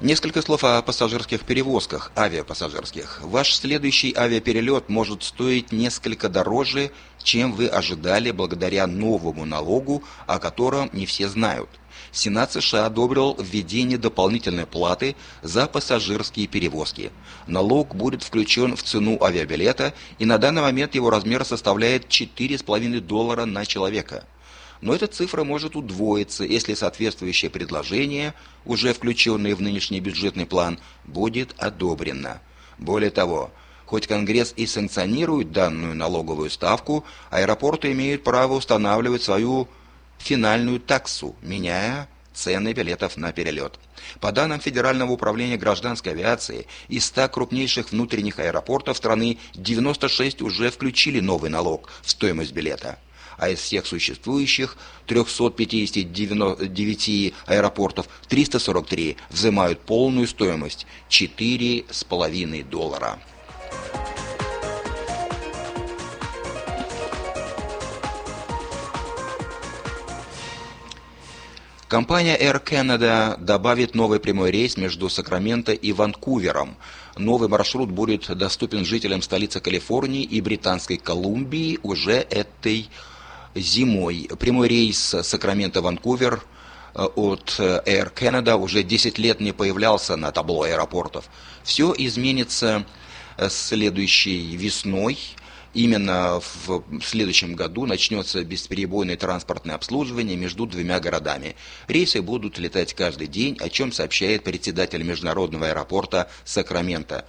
Несколько слов о пассажирских перевозках, авиапассажирских. Ваш следующий авиаперелет может стоить несколько дороже, чем вы ожидали благодаря новому налогу, о котором не все знают. Сенат США одобрил введение дополнительной платы за пассажирские перевозки. Налог будет включен в цену авиабилета, и на данный момент его размер составляет 4,5 доллара на человека но эта цифра может удвоиться, если соответствующее предложение, уже включенное в нынешний бюджетный план, будет одобрено. Более того, хоть Конгресс и санкционирует данную налоговую ставку, аэропорты имеют право устанавливать свою финальную таксу, меняя цены билетов на перелет. По данным Федерального управления гражданской авиации, из 100 крупнейших внутренних аэропортов страны 96 уже включили новый налог в стоимость билета а из всех существующих 359 аэропортов 343 взимают полную стоимость 4,5 доллара. Компания Air Canada добавит новый прямой рейс между Сакраменто и Ванкувером. Новый маршрут будет доступен жителям столицы Калифорнии и Британской Колумбии уже этой зимой. Прямой рейс Сакраменто-Ванкувер э, от э, Air Canada уже 10 лет не появлялся на табло аэропортов. Все изменится э, следующей весной. Именно в следующем году начнется бесперебойное транспортное обслуживание между двумя городами. Рейсы будут летать каждый день, о чем сообщает председатель международного аэропорта Сакраменто.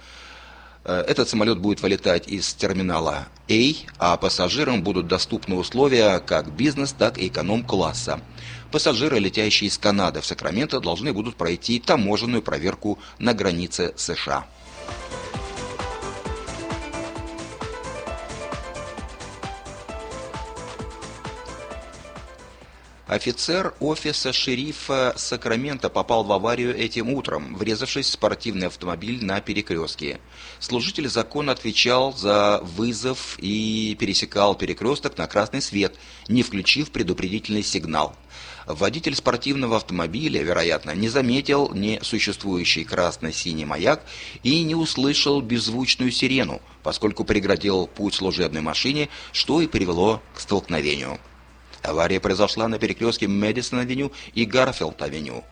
Э, этот самолет будет вылетать из терминала A, а пассажирам будут доступны условия как бизнес, так и эконом-класса. Пассажиры, летящие из Канады в Сакраменто, должны будут пройти таможенную проверку на границе США. Офицер офиса шерифа Сакрамента попал в аварию этим утром, врезавшись в спортивный автомобиль на перекрестке. Служитель закона отвечал за вызов и пересекал перекресток на красный свет, не включив предупредительный сигнал. Водитель спортивного автомобиля, вероятно, не заметил несуществующий красно-синий маяк и не услышал беззвучную сирену, поскольку преградил путь служебной машине, что и привело к столкновению. Авария произошла на перекрестке Мэдисон-авеню и Гарфилд-авеню.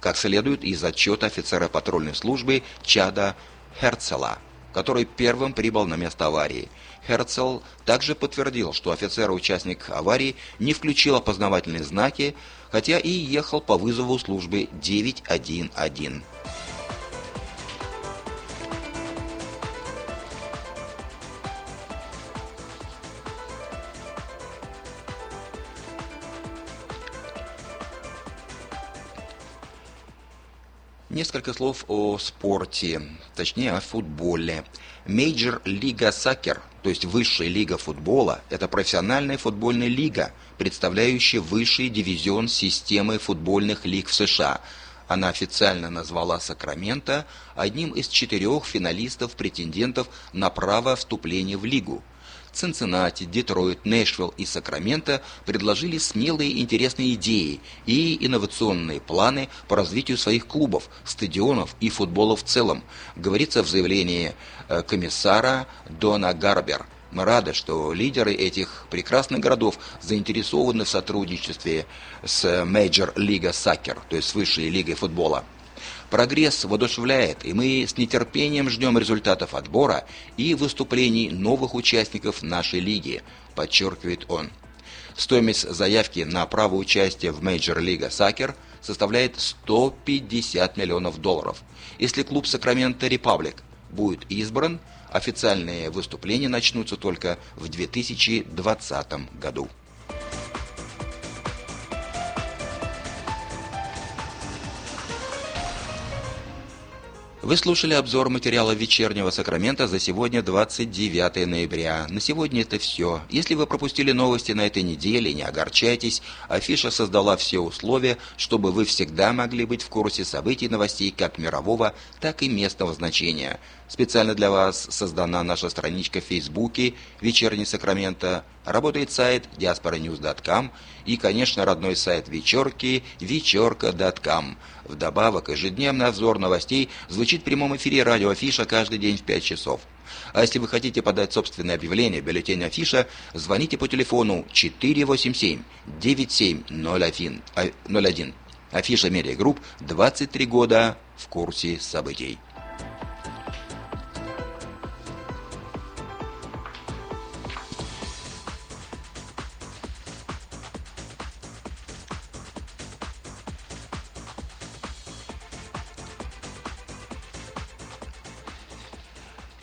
Как следует из отчета офицера патрульной службы Чада Херцела, который первым прибыл на место аварии. Херцел также подтвердил, что офицер-участник аварии не включил опознавательные знаки, хотя и ехал по вызову службы 911. Несколько слов о спорте, точнее о футболе. Major League Soccer, то есть высшая лига футбола, это профессиональная футбольная лига, представляющая высший дивизион системы футбольных лиг в США. Она официально назвала Сакраменто одним из четырех финалистов-претендентов на право вступления в лигу. Цинциннати, Детройт, Нэшвилл и Сакраменто предложили смелые интересные идеи и инновационные планы по развитию своих клубов, стадионов и футбола в целом, говорится в заявлении э, комиссара Дона Гарбер. Мы рады, что лидеры этих прекрасных городов заинтересованы в сотрудничестве с Major League Soccer, то есть с высшей лигой футбола. Прогресс воодушевляет, и мы с нетерпением ждем результатов отбора и выступлений новых участников нашей лиги, подчеркивает он. Стоимость заявки на право участия в Major League Soccer составляет 150 миллионов долларов. Если клуб Сакраменто Репаблик будет избран, официальные выступления начнутся только в 2020 году. Вы слушали обзор материала вечернего Сакрамента за сегодня 29 ноября. На сегодня это все. Если вы пропустили новости на этой неделе, не огорчайтесь. Афиша создала все условия, чтобы вы всегда могли быть в курсе событий новостей как мирового, так и местного значения. Специально для вас создана наша страничка в Фейсбуке «Вечерний Сакраменто». Работает сайт diasporanews.com и, конечно, родной сайт вечерки вечерка.com. Вдобавок, ежедневный обзор новостей звучит в прямом эфире радио Афиша каждый день в 5 часов. А если вы хотите подать собственное объявление в бюллетень Афиша, звоните по телефону 487-9701. Афиша Media Group 23 года в курсе событий.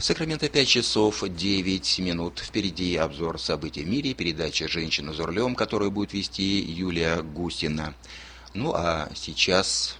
В Сакраменто 5 часов 9 минут. Впереди обзор событий в мире, передача «Женщина за рулем», которую будет вести Юлия Гусина. Ну а сейчас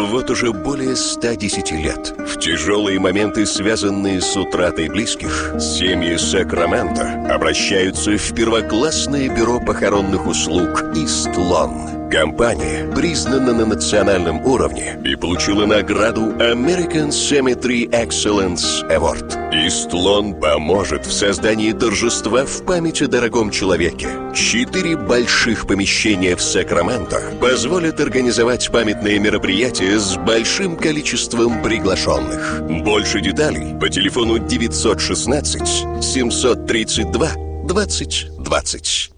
Вот уже более 110 лет в тяжелые моменты, связанные с утратой близких, семьи Сакрамента обращаются в первоклассное бюро похоронных услуг «Истлон». Компания признана на национальном уровне и получила награду American Cemetery Excellence Award. Истлон поможет в создании торжества в память о дорогом человеке. Четыре больших помещения в Сакраменто позволят организовать памятные мероприятия с большим количеством приглашенных. Больше деталей по телефону 916 732 2020.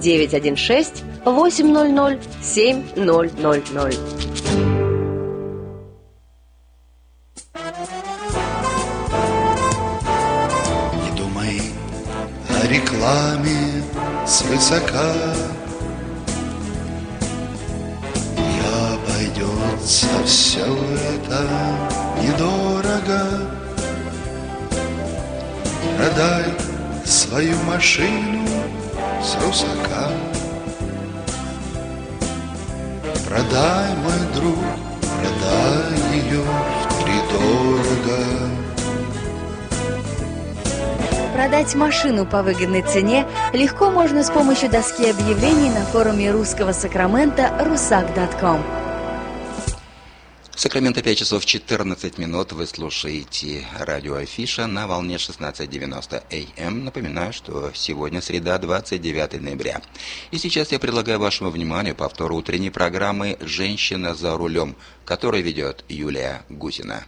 916 800 7000. Не думай о рекламе свысока. И обойдется все это недорого. Продай свою машину с русака. Продай, мой друг, продай ее втридорого. Продать машину по выгодной цене легко можно с помощью доски объявлений на форуме русского Сакрамента rusak.com. Сакраменто 5 часов 14 минут. Вы слушаете радио Афиша на волне 16.90 АМ. Напоминаю, что сегодня среда, 29 ноября. И сейчас я предлагаю вашему вниманию повтор утренней программы «Женщина за рулем», которую ведет Юлия Гусина.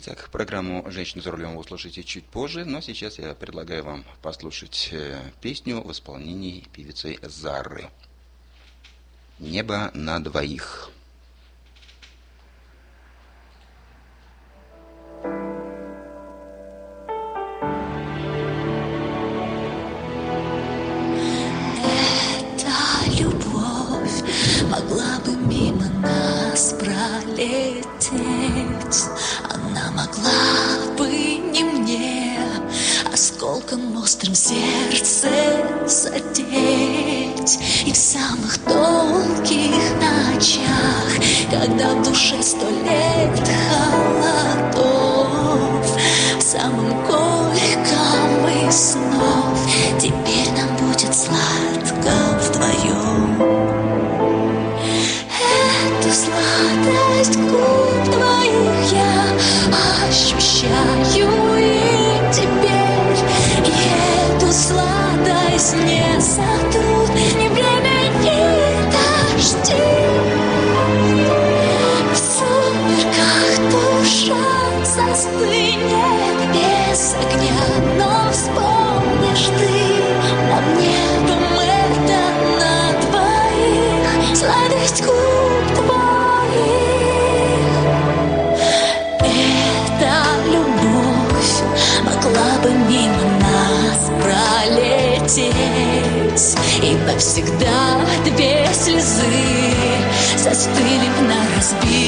Итак, программу «Женщина за рулем» вы услышите чуть позже, но сейчас я предлагаю вам послушать э, песню в исполнении певицы Зары. «Небо на двоих». Осколком острым сердце задеть. И в самых долгих ночах, когда в душе сто лет холодов, И навсегда две слезы Застыли на разбитом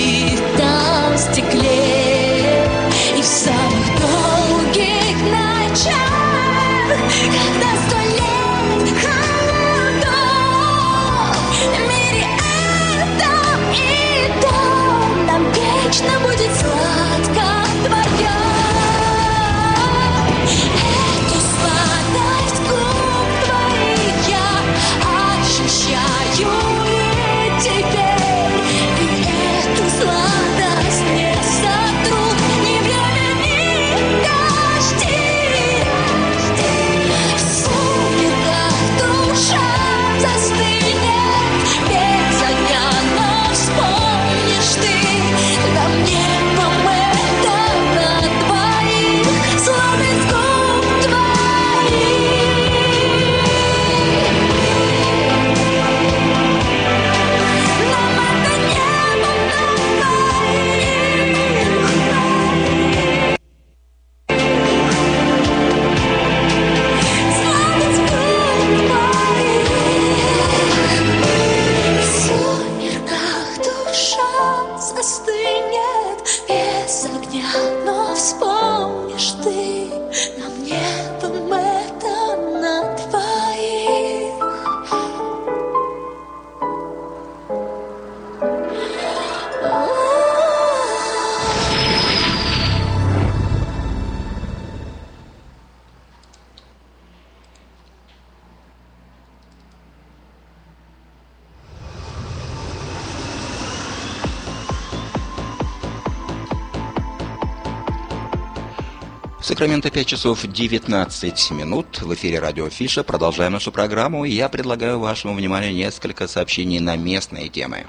Сакраменто 5 часов 19 минут. В эфире радио Фиша. Продолжаем нашу программу. Я предлагаю вашему вниманию несколько сообщений на местные темы.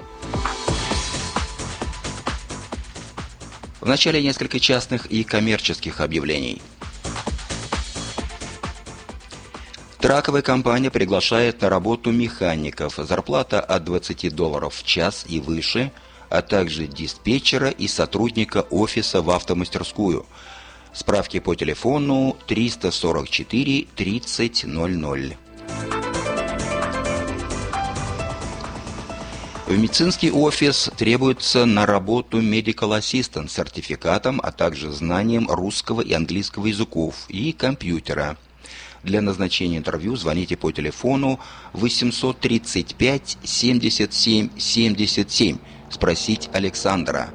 Вначале несколько частных и коммерческих объявлений. Траковая компания приглашает на работу механиков. Зарплата от 20 долларов в час и выше, а также диспетчера и сотрудника офиса в автомастерскую. Справки по телефону 344 3000. В медицинский офис требуется на работу Medical Assistant с сертификатом, а также знанием русского и английского языков и компьютера. Для назначения интервью звоните по телефону 835 77 77. Спросить Александра.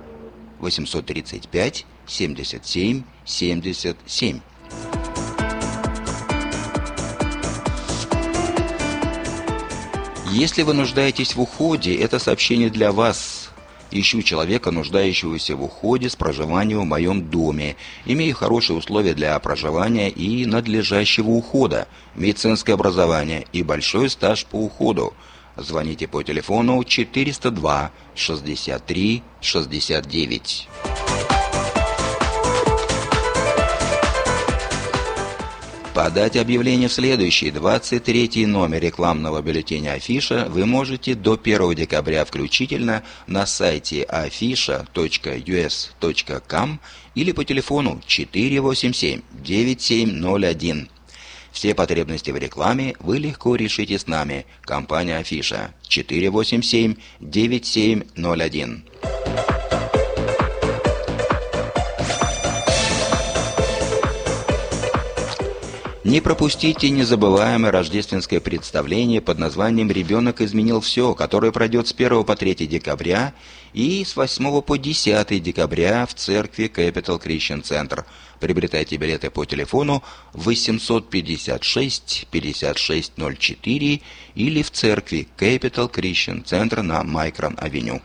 835 77 77. Если вы нуждаетесь в уходе, это сообщение для вас. Ищу человека, нуждающегося в уходе с проживанием в моем доме. Имею хорошие условия для проживания и надлежащего ухода, медицинское образование и большой стаж по уходу. Звоните по телефону 402 63 69. Подать объявление в следующий, 23 номер рекламного бюллетеня Афиша вы можете до 1 декабря включительно на сайте afisha.us.com или по телефону 487-9701. Все потребности в рекламе вы легко решите с нами. Компания Афиша 487-9701. Не пропустите незабываемое рождественское представление под названием «Ребенок изменил все», которое пройдет с 1 по 3 декабря и с 8 по 10 декабря в церкви Capital Christian Center. Приобретайте билеты по телефону 856 5604 или в церкви Capital Christian Center на Майкран-авеню.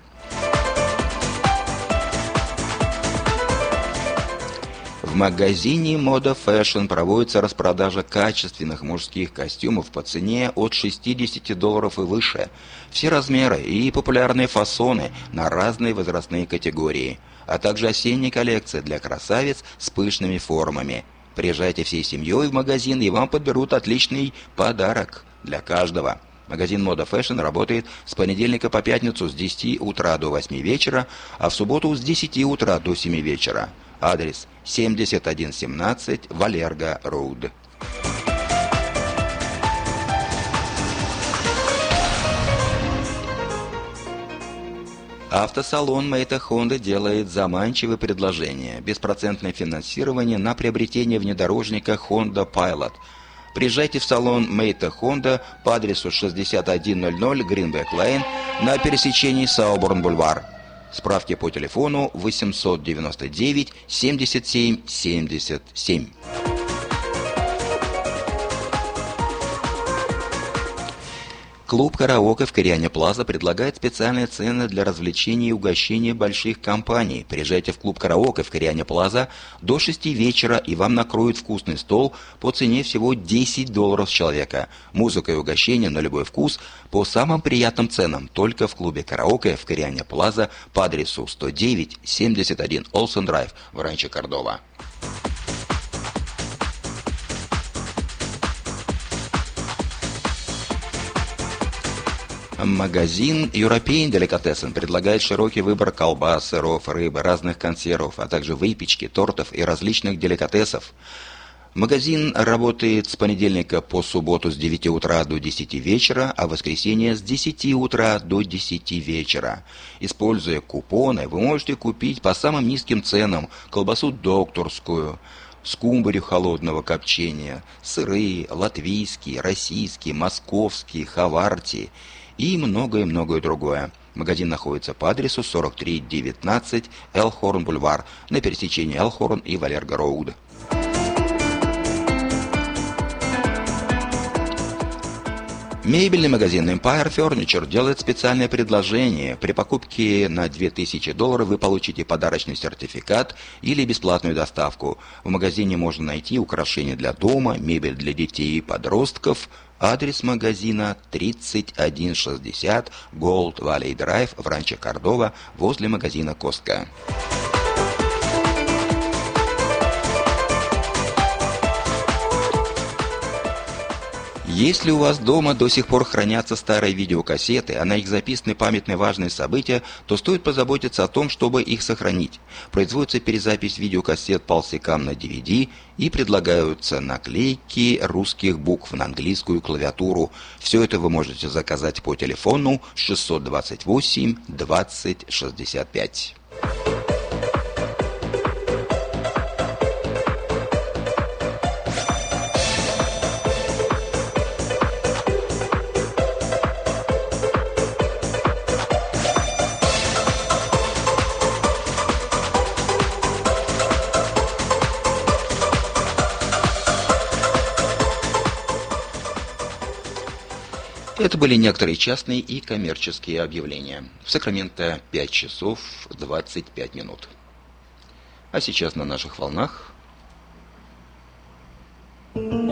В магазине Moda Fashion проводится распродажа качественных мужских костюмов по цене от 60 долларов и выше. Все размеры и популярные фасоны на разные возрастные категории, а также осенняя коллекция для красавиц с пышными формами. Приезжайте всей семьей в магазин и вам подберут отличный подарок для каждого. Магазин Moda Fashion работает с понедельника по пятницу с 10 утра до 8 вечера, а в субботу с 10 утра до 7 вечера. Адрес 7117 Walerga Road. Автосалон Maita Honda делает заманчивое предложение. Беспроцентное финансирование на приобретение внедорожника Honda Pilot. Приезжайте в салон Maita Honda по адресу 6100 Greenback Lane на пересечении Сауборн-Бульвар. Справки по телефону 899 77 77. Клуб «Караоке» в Кориане Плаза предлагает специальные цены для развлечений и угощения больших компаний. Приезжайте в клуб «Караоке» в Кориане Плаза до 6 вечера, и вам накроют вкусный стол по цене всего 10 долларов с человека. Музыка и угощения на любой вкус по самым приятным ценам только в клубе «Караоке» в Кориане Плаза по адресу 109 71 Олсен Драйв в Ранчо Кордова. Магазин European Delicatessen предлагает широкий выбор колбас, сыров, рыбы, разных консервов, а также выпечки, тортов и различных деликатесов. Магазин работает с понедельника по субботу с 9 утра до 10 вечера, а в воскресенье с 10 утра до 10 вечера. Используя купоны, вы можете купить по самым низким ценам колбасу докторскую, скумбрию холодного копчения, сыры, латвийские, российские, московские, хаварти и многое-многое другое. Магазин находится по адресу 4319 Элхорн Бульвар на пересечении Элхорн и Валерго Роуд. Мебельный магазин Empire Furniture делает специальное предложение. При покупке на 2000 долларов вы получите подарочный сертификат или бесплатную доставку. В магазине можно найти украшения для дома, мебель для детей и подростков. Адрес магазина 3160 Gold Valley Drive в Ранче Кордова возле магазина Коска. Если у вас дома до сих пор хранятся старые видеокассеты, а на их записаны памятные важные события, то стоит позаботиться о том, чтобы их сохранить. Производится перезапись видеокассет полсекам на DVD и предлагаются наклейки русских букв на английскую клавиатуру. Все это вы можете заказать по телефону 628 20 65. Это были некоторые частные и коммерческие объявления. В Сакраменто 5 часов 25 минут. А сейчас на наших волнах Новый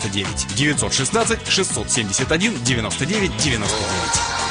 99 916 671 99 99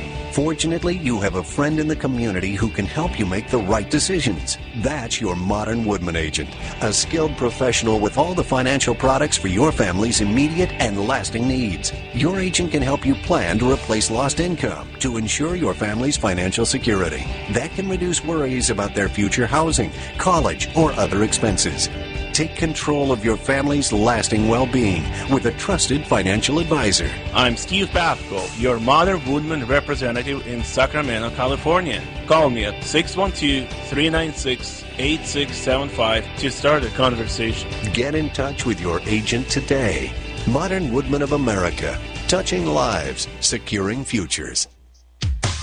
Fortunately, you have a friend in the community who can help you make the right decisions. That's your modern Woodman agent, a skilled professional with all the financial products for your family's immediate and lasting needs. Your agent can help you plan to replace lost income to ensure your family's financial security. That can reduce worries about their future housing, college, or other expenses. Take control of your family's lasting well-being with a trusted financial advisor. I'm Steve Babko, your Mother Woodman representative in Sacramento, California. Call me at 612-396-8675 to start a conversation. Get in touch with your agent today. Modern Woodman of America, touching lives, securing futures.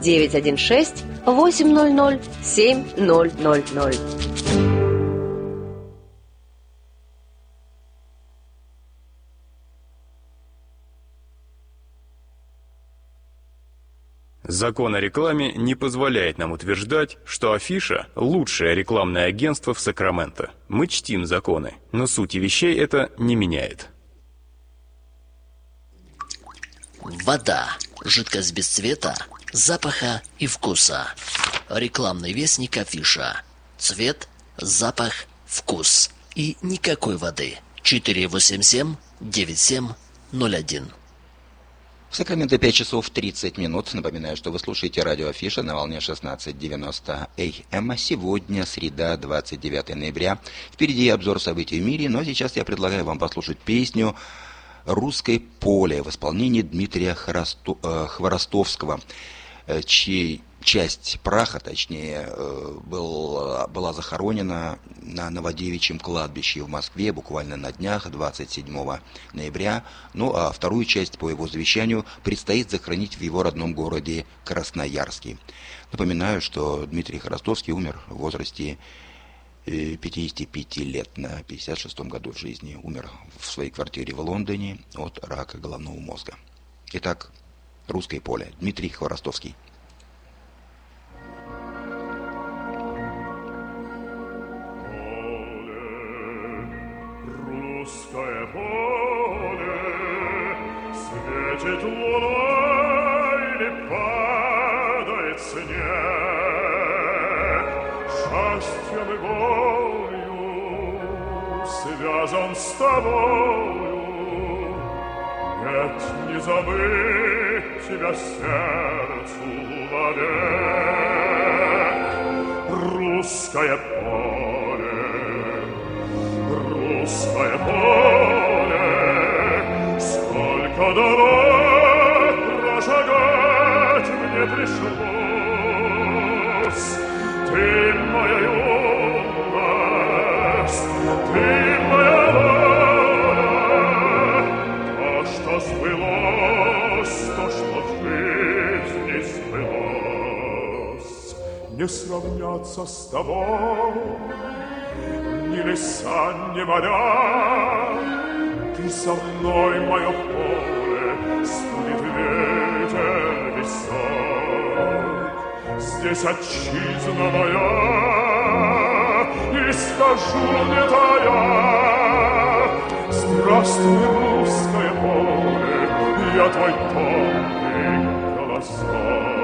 916 800 7000. Закон о рекламе не позволяет нам утверждать, что Афиша – лучшее рекламное агентство в Сакраменто. Мы чтим законы, но сути вещей это не меняет. Вода. Жидкость без цвета, запаха и вкуса. Рекламный вестник афиша. Цвет, запах, вкус. И никакой воды. 487-9701. В Сакраменто 5 часов 30 минут. Напоминаю, что вы слушаете радио Афиша на волне 16.90 АМ. Сегодня среда, 29 ноября. Впереди обзор событий в мире, но сейчас я предлагаю вам послушать песню «Русское поле» в исполнении Дмитрия э, Хворостовского, э, чьей часть праха, точнее, э, был, была захоронена на Новодевичьем кладбище в Москве буквально на днях, 27 ноября. Ну а вторую часть по его завещанию предстоит захоронить в его родном городе Красноярске. Напоминаю, что Дмитрий Хоростовский умер в возрасте 55 лет на 56 году жизни. Умер в своей квартире в Лондоне от рака головного мозга. Итак, «Русское поле». Дмитрий Хворостовский. Нет, не забыть тебя сердцу вовек. Русское поле русское поле, сколько дорог прошагать мне пришлось. не сравняться с тобой ни леса, ни моря. Ты со мной, мое поле, студит ветер висок. Здесь отчизна моя, и скажу не тая. Здравствуй, русское поле, я твой тонкий голосок.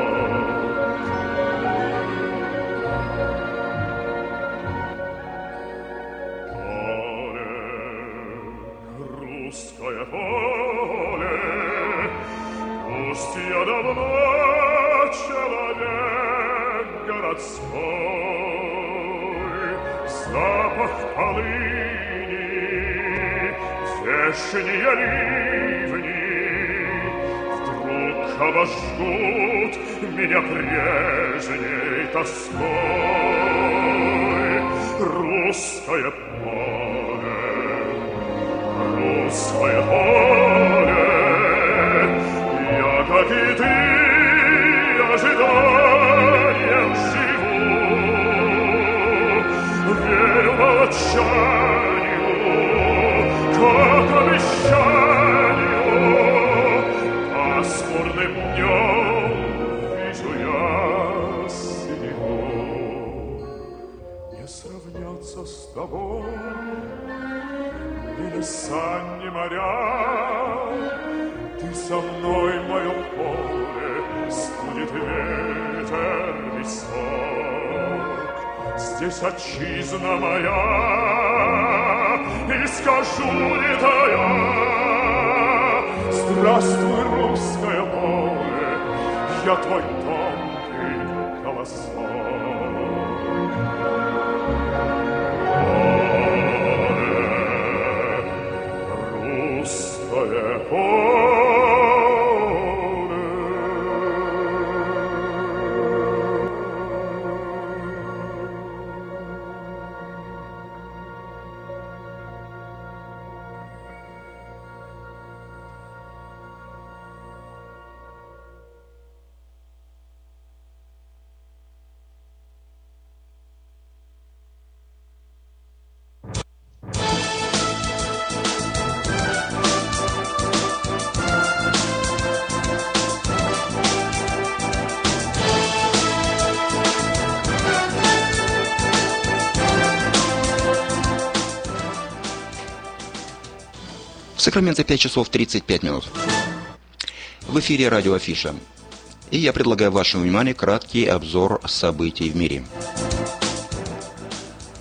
Городской, запах полыни, вешние ливни, вдруг обожгут меня прежней тоской. Русское поле русское поле. Молчанию, как обещанию. Пасмурным днем вижу я синеву. Не сравняться с тобой ни леса. Ты со мной, мое поле, студит ветер висок. Здесь отчизна моя, и скажу не тая. Здравствуй, русское поле, я твой Сакраменто 5 часов 35 минут. В эфире радио Афиша. И я предлагаю вашему вниманию краткий обзор событий в мире.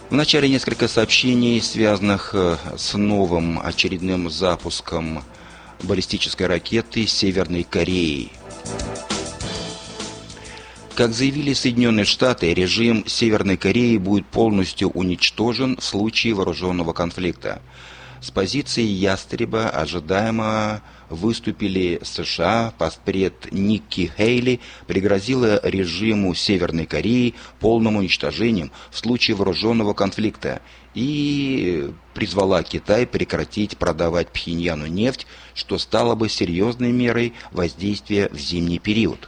В начале несколько сообщений, связанных э, с новым очередным запуском баллистической ракеты Северной Кореи. Как заявили Соединенные Штаты, режим Северной Кореи будет полностью уничтожен в случае вооруженного конфликта. С позиции ястреба ожидаемо выступили США, постпред Никки Хейли пригрозила режиму Северной Кореи полным уничтожением в случае вооруженного конфликта и призвала Китай прекратить продавать Пхеньяну нефть, что стало бы серьезной мерой воздействия в зимний период.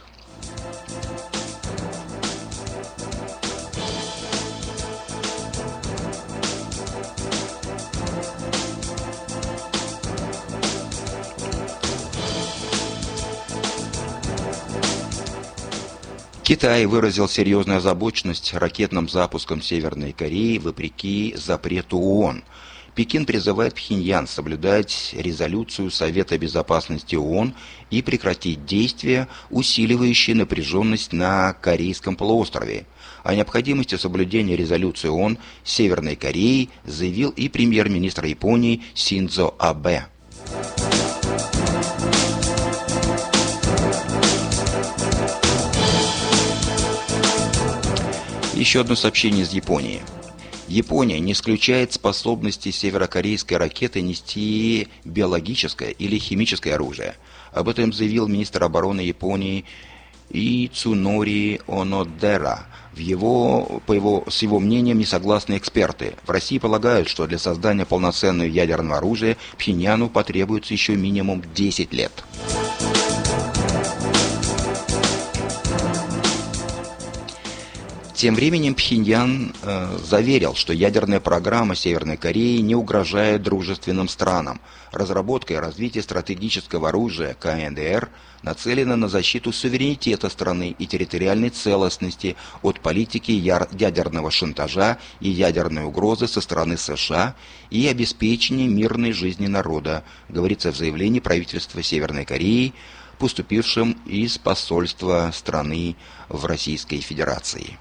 Китай выразил серьезную озабоченность ракетным запуском Северной Кореи вопреки запрету ООН. Пекин призывает Пхеньян соблюдать резолюцию Совета Безопасности ООН и прекратить действия, усиливающие напряженность на Корейском полуострове. О необходимости соблюдения резолюции ООН Северной Кореи заявил и премьер-министр Японии Синдзо Абе. Еще одно сообщение из Японии. Япония не исключает способности северокорейской ракеты нести биологическое или химическое оружие. Об этом заявил министр обороны Японии Ицунори Онодера. В его, по его, с его мнением не согласны эксперты. В России полагают, что для создания полноценного ядерного оружия Пхеньяну потребуется еще минимум 10 лет. Тем временем Пхеньян э, заверил, что ядерная программа Северной Кореи не угрожает дружественным странам. Разработка и развитие стратегического оружия КНДР нацелена на защиту суверенитета страны и территориальной целостности от политики ядерного шантажа и ядерной угрозы со стороны США и обеспечения мирной жизни народа, говорится в заявлении правительства Северной Кореи, поступившим из посольства страны в Российской Федерации.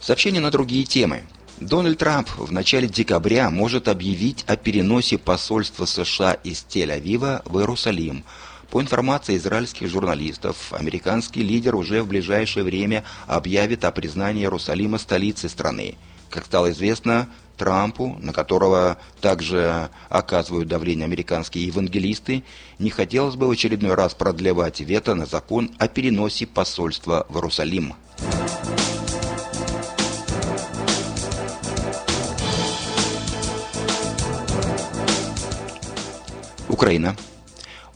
Сообщение на другие темы. Дональд Трамп в начале декабря может объявить о переносе посольства США из Тель-Авива в Иерусалим – по информации израильских журналистов, американский лидер уже в ближайшее время объявит о признании Иерусалима столицей страны. Как стало известно, Трампу, на которого также оказывают давление американские евангелисты, не хотелось бы в очередной раз продлевать вето на закон о переносе посольства в Иерусалим. Украина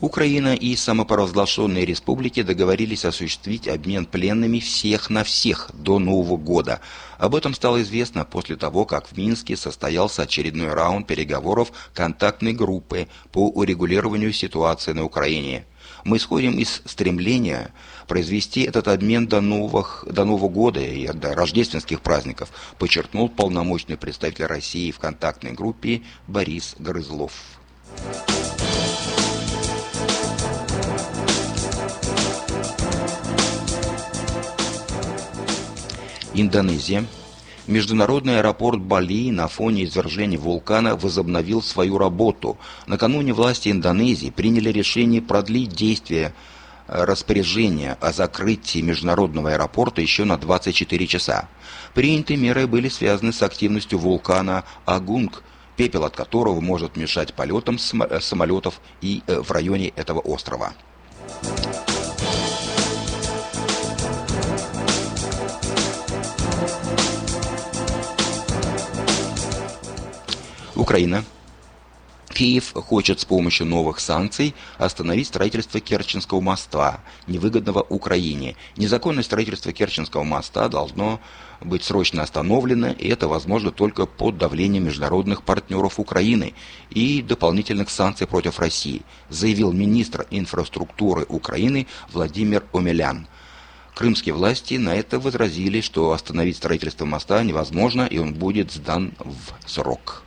Украина и самопровозглашенные республики договорились осуществить обмен пленными всех на всех до Нового года. Об этом стало известно после того, как в Минске состоялся очередной раунд переговоров контактной группы по урегулированию ситуации на Украине. Мы исходим из стремления произвести этот обмен до, новых, до Нового года и до рождественских праздников, подчеркнул полномочный представитель России в контактной группе Борис Грызлов. Индонезия. Международный аэропорт Бали на фоне извержения вулкана возобновил свою работу. Накануне власти Индонезии приняли решение продлить действие э, распоряжения о закрытии международного аэропорта еще на 24 часа. Принятые меры были связаны с активностью вулкана Агунг, пепел от которого может мешать полетам э, самолетов и э, в районе этого острова. Украина. Киев хочет с помощью новых санкций остановить строительство Керченского моста, невыгодного Украине. Незаконное строительство Керченского моста должно быть срочно остановлено, и это возможно только под давлением международных партнеров Украины и дополнительных санкций против России, заявил министр инфраструктуры Украины Владимир Омелян. Крымские власти на это возразили, что остановить строительство моста невозможно, и он будет сдан в срок.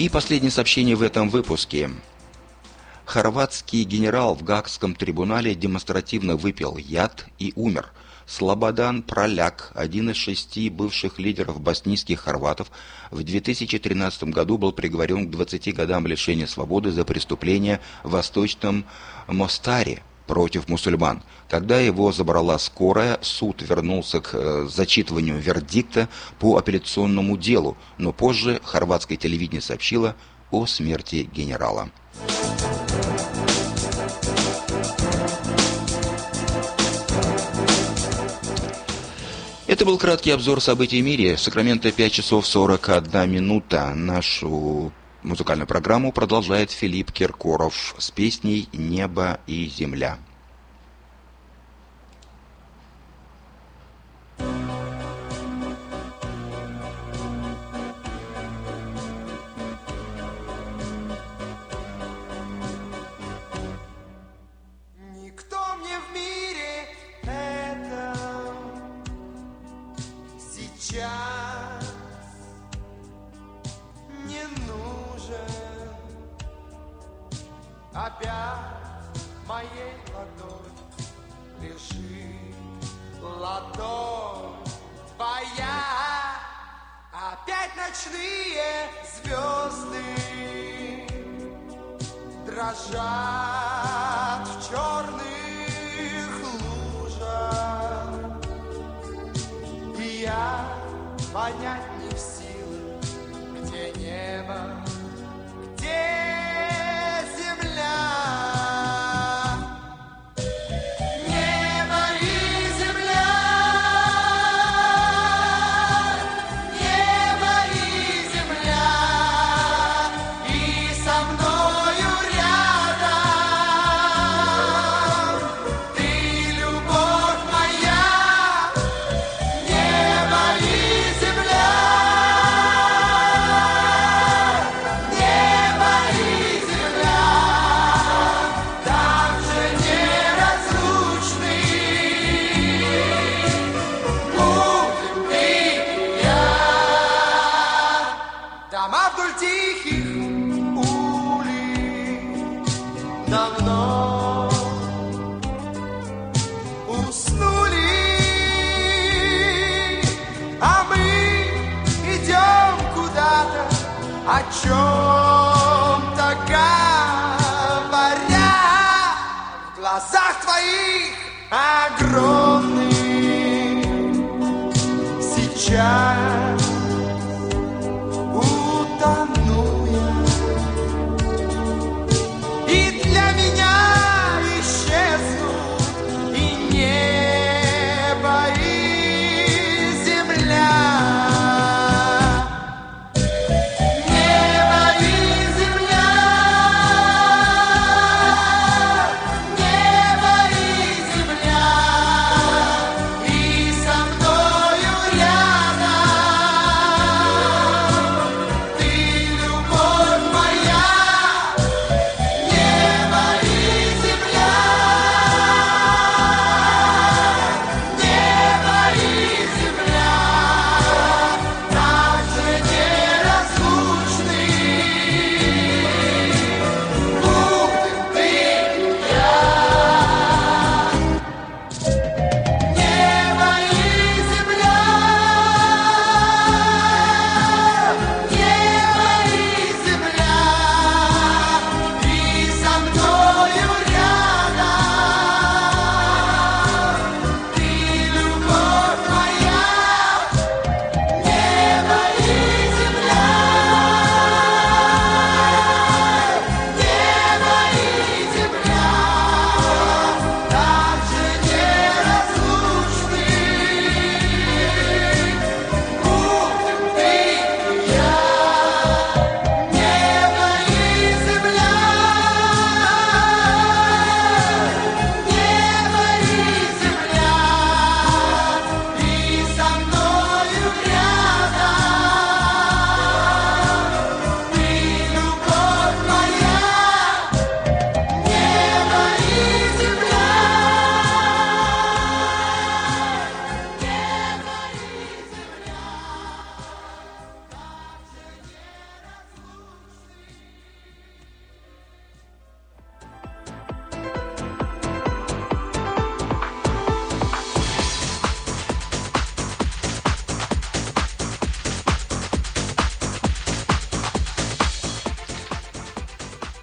И последнее сообщение в этом выпуске. Хорватский генерал в Гаагском трибунале демонстративно выпил яд и умер. Слободан Проляк, один из шести бывших лидеров боснийских хорватов, в 2013 году был приговорен к 20 годам лишения свободы за преступление в Восточном Мостаре против мусульман. Когда его забрала скорая, суд вернулся к э, зачитыванию вердикта по апелляционному делу, но позже хорватское телевидение сообщило о смерти генерала. Это был краткий обзор событий в мире. Сакраменто 5 часов 41 минута. Нашу музыкальную программу продолжает Филипп Киркоров с песней «Небо и земля». Дрожат в черных лужах. И я понять не в силах, где небо,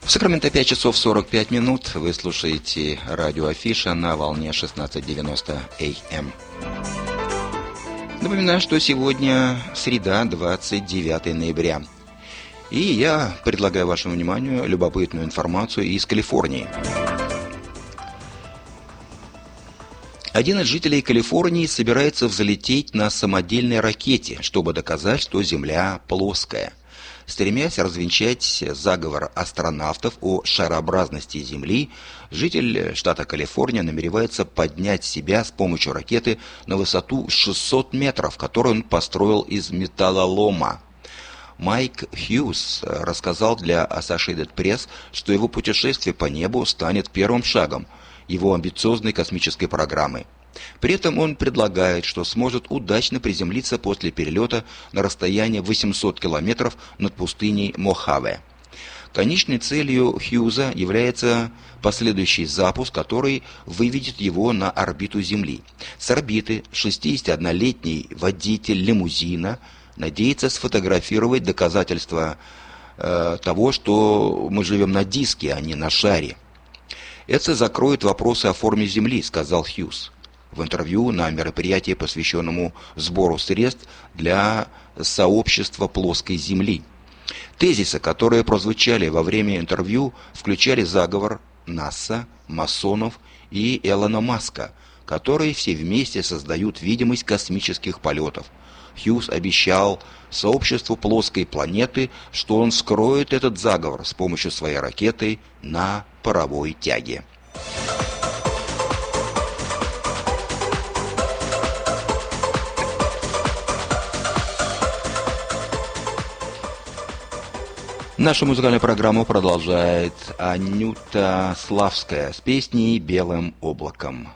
Сакраменто 5 часов 45 минут. Вы слушаете радио Афиша на волне 1690 АМ. Напоминаю, что сегодня среда, 29 ноября. И я предлагаю вашему вниманию любопытную информацию из Калифорнии. Один из жителей Калифорнии собирается взлететь на самодельной ракете, чтобы доказать, что Земля плоская. Стремясь развенчать заговор астронавтов о шарообразности Земли, житель штата Калифорния намеревается поднять себя с помощью ракеты на высоту 600 метров, которую он построил из металлолома. Майк Хьюз рассказал для Associated Press, что его путешествие по небу станет первым шагом его амбициозной космической программы. При этом он предлагает, что сможет удачно приземлиться после перелета на расстояние 800 километров над пустыней Мохаве. Конечной целью Хьюза является последующий запуск, который выведет его на орбиту Земли. С орбиты 61-летний водитель лимузина надеется сфотографировать доказательства э, того, что мы живем на диске, а не на шаре. Это закроет вопросы о форме Земли, сказал Хьюз в интервью на мероприятии, посвященному сбору средств для сообщества плоской Земли. Тезисы, которые прозвучали во время интервью, включали заговор НАСА, масонов и Элона Маска, которые все вместе создают видимость космических полетов. Хьюз обещал сообществу плоской планеты, что он скроет этот заговор с помощью своей ракеты на паровой тяге. Нашу музыкальную программу продолжает Анюта Славская с песней «Белым облаком».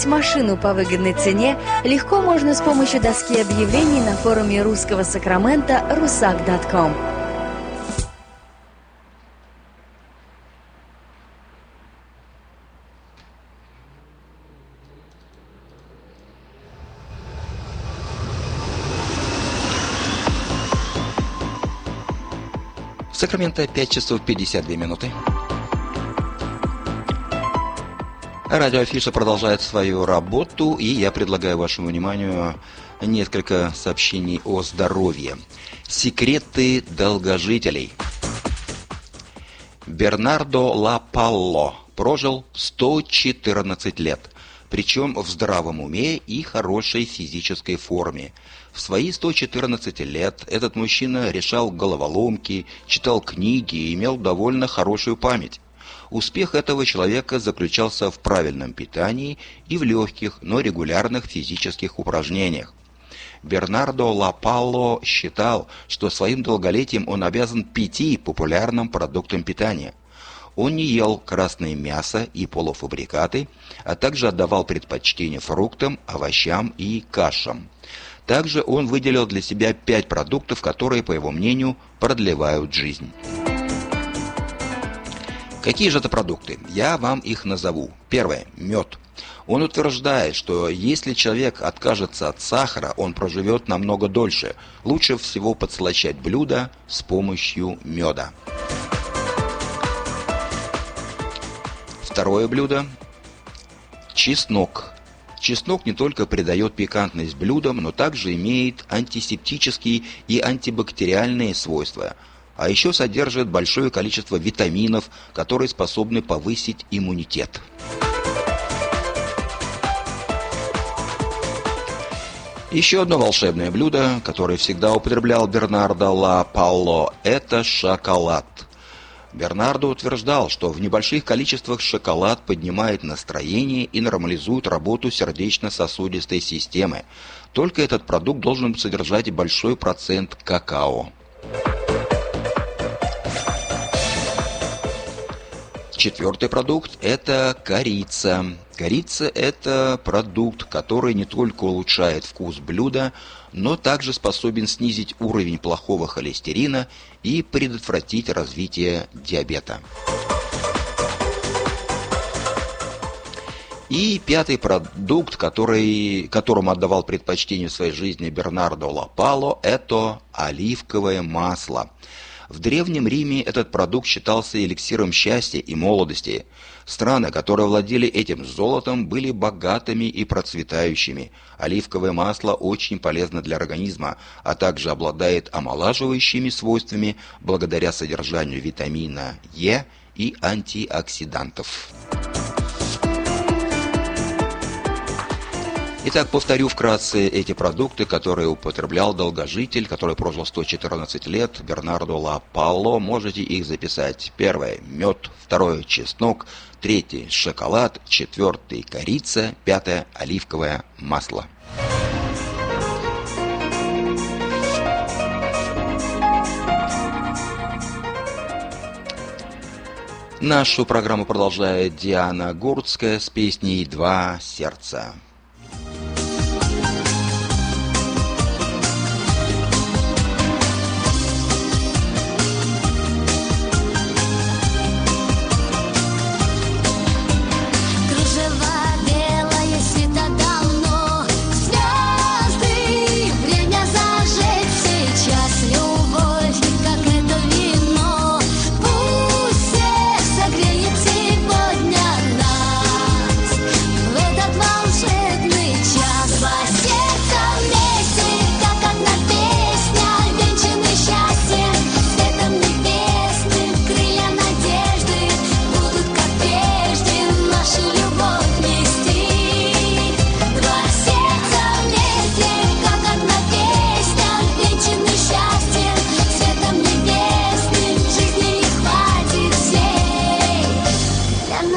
Продать машину по выгодной цене легко можно с помощью доски объявлений на форуме русского Сакрамента rusak.com. Сакраменто 5 часов 52 минуты. Радио Афиша продолжает свою работу, и я предлагаю вашему вниманию несколько сообщений о здоровье. Секреты долгожителей. Бернардо Лапалло прожил 114 лет, причем в здравом уме и хорошей физической форме. В свои 114 лет этот мужчина решал головоломки, читал книги и имел довольно хорошую память. Успех этого человека заключался в правильном питании и в легких, но регулярных физических упражнениях. Бернардо Лапалло считал, что своим долголетием он обязан пяти популярным продуктам питания. Он не ел красное мясо и полуфабрикаты, а также отдавал предпочтение фруктам, овощам и кашам. Также он выделил для себя пять продуктов, которые, по его мнению, продлевают жизнь. Какие же это продукты? Я вам их назову. Первое. Мед. Он утверждает, что если человек откажется от сахара, он проживет намного дольше. Лучше всего подслащать блюда с помощью меда. Второе блюдо. Чеснок. Чеснок не только придает пикантность блюдам, но также имеет антисептические и антибактериальные свойства – а еще содержит большое количество витаминов, которые способны повысить иммунитет. Еще одно волшебное блюдо, которое всегда употреблял Бернардо Ла Палло, это шоколад. Бернардо утверждал, что в небольших количествах шоколад поднимает настроение и нормализует работу сердечно-сосудистой системы. Только этот продукт должен содержать большой процент какао. Четвертый продукт – это корица. Корица – это продукт, который не только улучшает вкус блюда, но также способен снизить уровень плохого холестерина и предотвратить развитие диабета. И пятый продукт, который, которому отдавал предпочтение в своей жизни Бернардо Лапало, это оливковое масло. В Древнем Риме этот продукт считался эликсиром счастья и молодости. Страны, которые владели этим золотом, были богатыми и процветающими. Оливковое масло очень полезно для организма, а также обладает омолаживающими свойствами благодаря содержанию витамина Е и антиоксидантов. Итак, повторю вкратце эти продукты, которые употреблял долгожитель, который прожил 114 лет, Бернардо Ла Пало. Можете их записать. Первое – мед, второе – чеснок, третье – шоколад, четвертое – корица, пятое – оливковое масло. Нашу программу продолжает Диана Гурцкая с песней «Два сердца».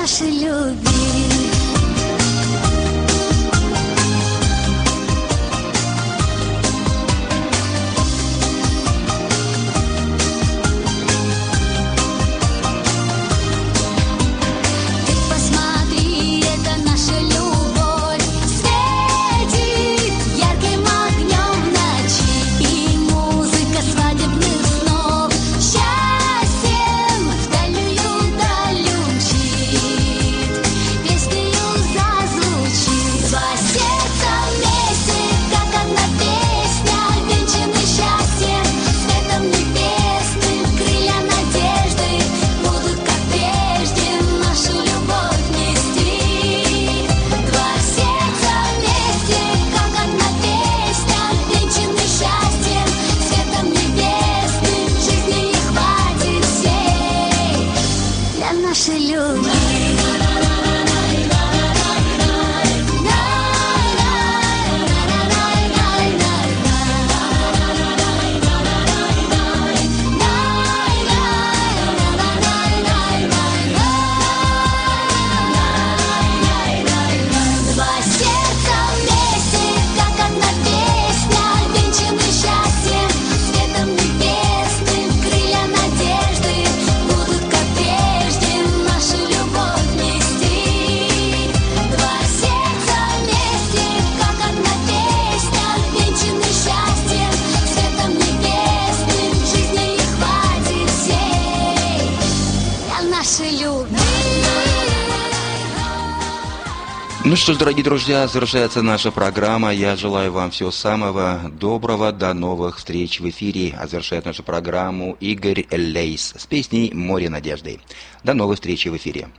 να σε дорогие друзья, завершается наша программа. Я желаю вам всего самого доброго. До новых встреч в эфире. А завершает нашу программу Игорь Лейс с песней «Море надежды». До новых встреч в эфире.